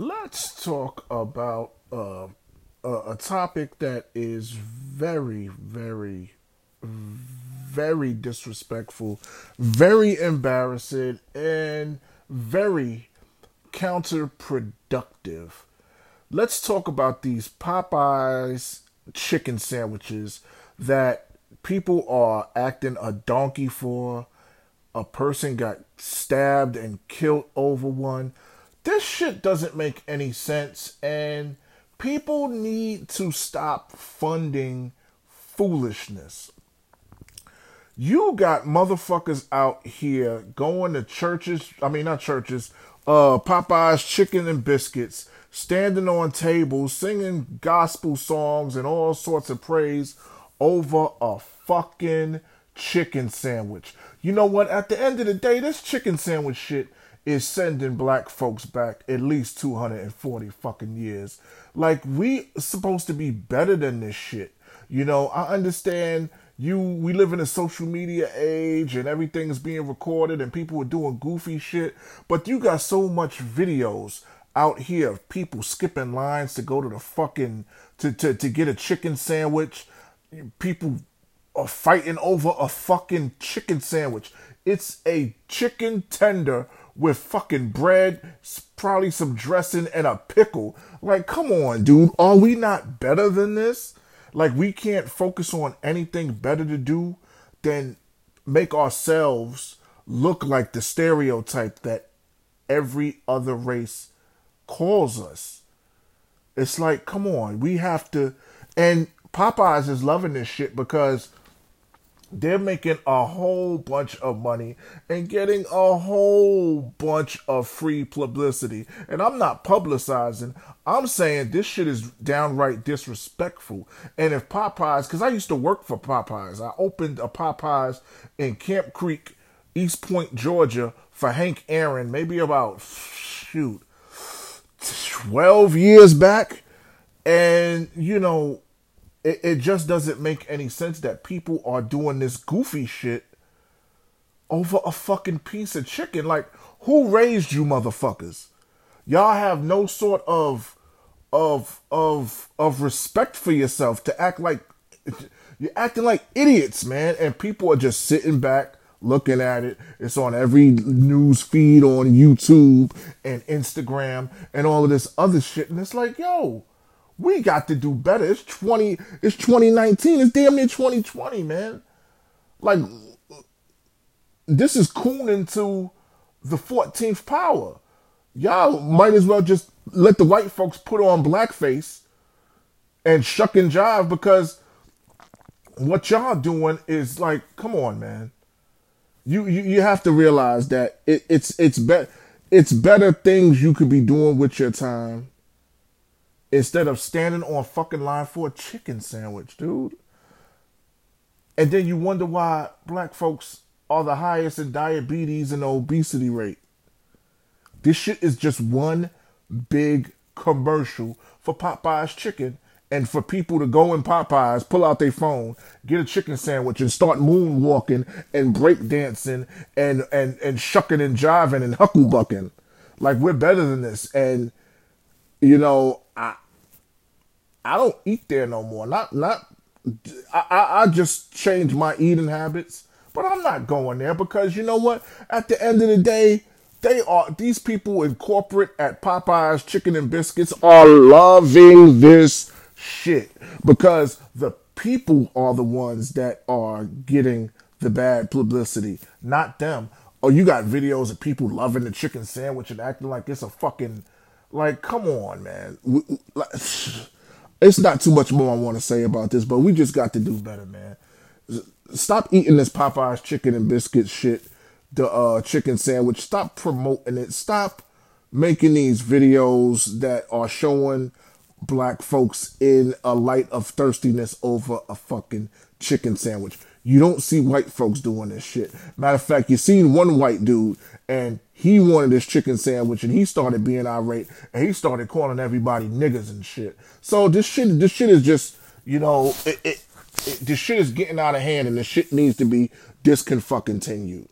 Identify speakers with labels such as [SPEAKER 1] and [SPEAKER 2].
[SPEAKER 1] let's talk about uh, a, a topic that is very, very, very disrespectful, very embarrassing, and very counterproductive. Let's talk about these Popeyes chicken sandwiches that people are acting a donkey for. A person got stabbed and killed over one. This shit doesn't make any sense, and people need to stop funding foolishness. You got motherfuckers out here going to churches, I mean, not churches, uh, Popeyes chicken and biscuits, standing on tables, singing gospel songs and all sorts of praise over a fucking chicken sandwich. You know what? At the end of the day, this chicken sandwich shit is sending black folks back at least 240 fucking years. Like we supposed to be better than this shit. You know, I understand you we live in a social media age and everything's being recorded and people are doing goofy shit, but you got so much videos out here of people skipping lines to go to the fucking to, to, to get a chicken sandwich. People fighting over a fucking chicken sandwich. It's a chicken tender with fucking bread, probably some dressing, and a pickle. Like, come on, dude. Are we not better than this? Like, we can't focus on anything better to do than make ourselves look like the stereotype that every other race calls us. It's like, come on, we have to. And Popeyes is loving this shit because they're making a whole bunch of money and getting a whole bunch of free publicity. And I'm not publicizing, I'm saying this shit is downright disrespectful. And if Popeyes, because I used to work for Popeyes, I opened a Popeyes in Camp Creek, East Point, Georgia for Hank Aaron, maybe about, shoot, 12 years back. And, you know, it, it just doesn't make any sense that people are doing this goofy shit over a fucking piece of chicken. Like, who raised you motherfuckers? Y'all have no sort of of of of respect for yourself to act like you're acting like idiots, man. And people are just sitting back looking at it. It's on every news feed on YouTube and Instagram and all of this other shit. And it's like, yo, we got to do better. It's 20, it's 2019. It's damn near 2020, man. Like, this is cooning to the 14th power. Y'all might as well just let the white folks put on blackface and shuck and jive because what y'all doing is like, come on, man. You you, you have to realize that it, it's it's better it's better things you could be doing with your time instead of standing on fucking line for a chicken sandwich, dude. And then you wonder why black folks are the highest in diabetes and obesity rate. This shit is just one big commercial for Popeye's chicken and for people to go in Popeyes, pull out their phone, get a chicken sandwich, and start moonwalking and breakdancing and and and shucking and jiving and hucklebucking. Like we're better than this. And you know, I don't eat there no more. Not not I, I just changed my eating habits, but I'm not going there because you know what? At the end of the day, they are these people in corporate at Popeyes Chicken and Biscuits are loving this shit because the people are the ones that are getting the bad publicity, not them. Oh, you got videos of people loving the chicken sandwich and acting like it's a fucking like, come on, man. It's not too much more I want to say about this, but we just got to do better, man. Stop eating this Popeyes chicken and biscuit shit, the uh, chicken sandwich. Stop promoting it. Stop making these videos that are showing black folks in a light of thirstiness over a fucking chicken sandwich. You don't see white folks doing this shit. Matter of fact, you seen one white dude and he wanted this chicken sandwich and he started being irate and he started calling everybody niggas and shit. So this shit, this shit is just, you know, it, it, it this shit is getting out of hand and the shit needs to be discontinued.